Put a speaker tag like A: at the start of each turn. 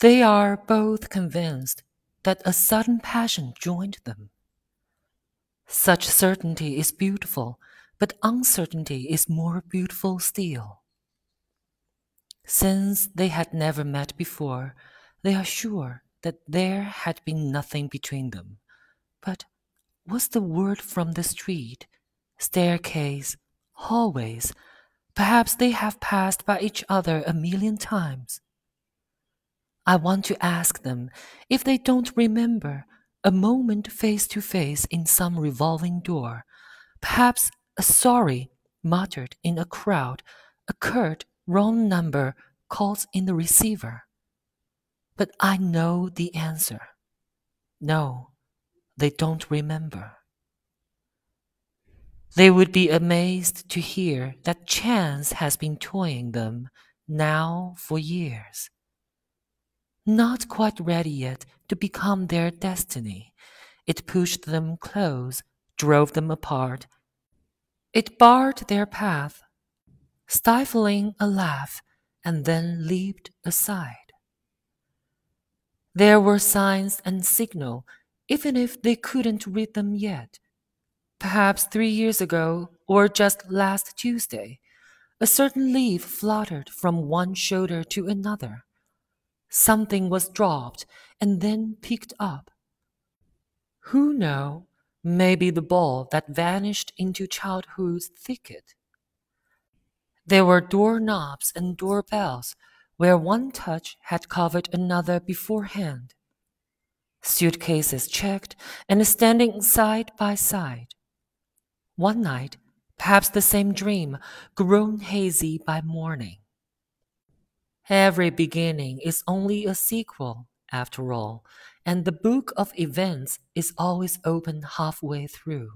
A: They are both convinced that a sudden passion joined them. Such certainty is beautiful, but uncertainty is more beautiful still. Since they had never met before, they are sure that there had been nothing between them. But was the word from the street, staircase, hallways? Perhaps they have passed by each other a million times. I want to ask them if they don't remember a moment face to face in some revolving door, perhaps a sorry muttered in a crowd, a curt wrong number called in the receiver. But I know the answer. No, they don't remember. They would be amazed to hear that chance has been toying them now for years. Not quite ready yet to become their destiny, it pushed them close, drove them apart. It barred their path, stifling a laugh, and then leaped aside. There were signs and signal, even if they couldn't read them yet. Perhaps three years ago, or just last Tuesday, a certain leaf fluttered from one shoulder to another. Something was dropped and then picked up. Who know? Maybe the ball that vanished into childhood's thicket. There were door knobs and door bells where one touch had covered another beforehand. Suitcases checked and standing side by side. One night, perhaps the same dream, grown hazy by morning. Every beginning is only a sequel, after all, and the book of events is always open halfway through.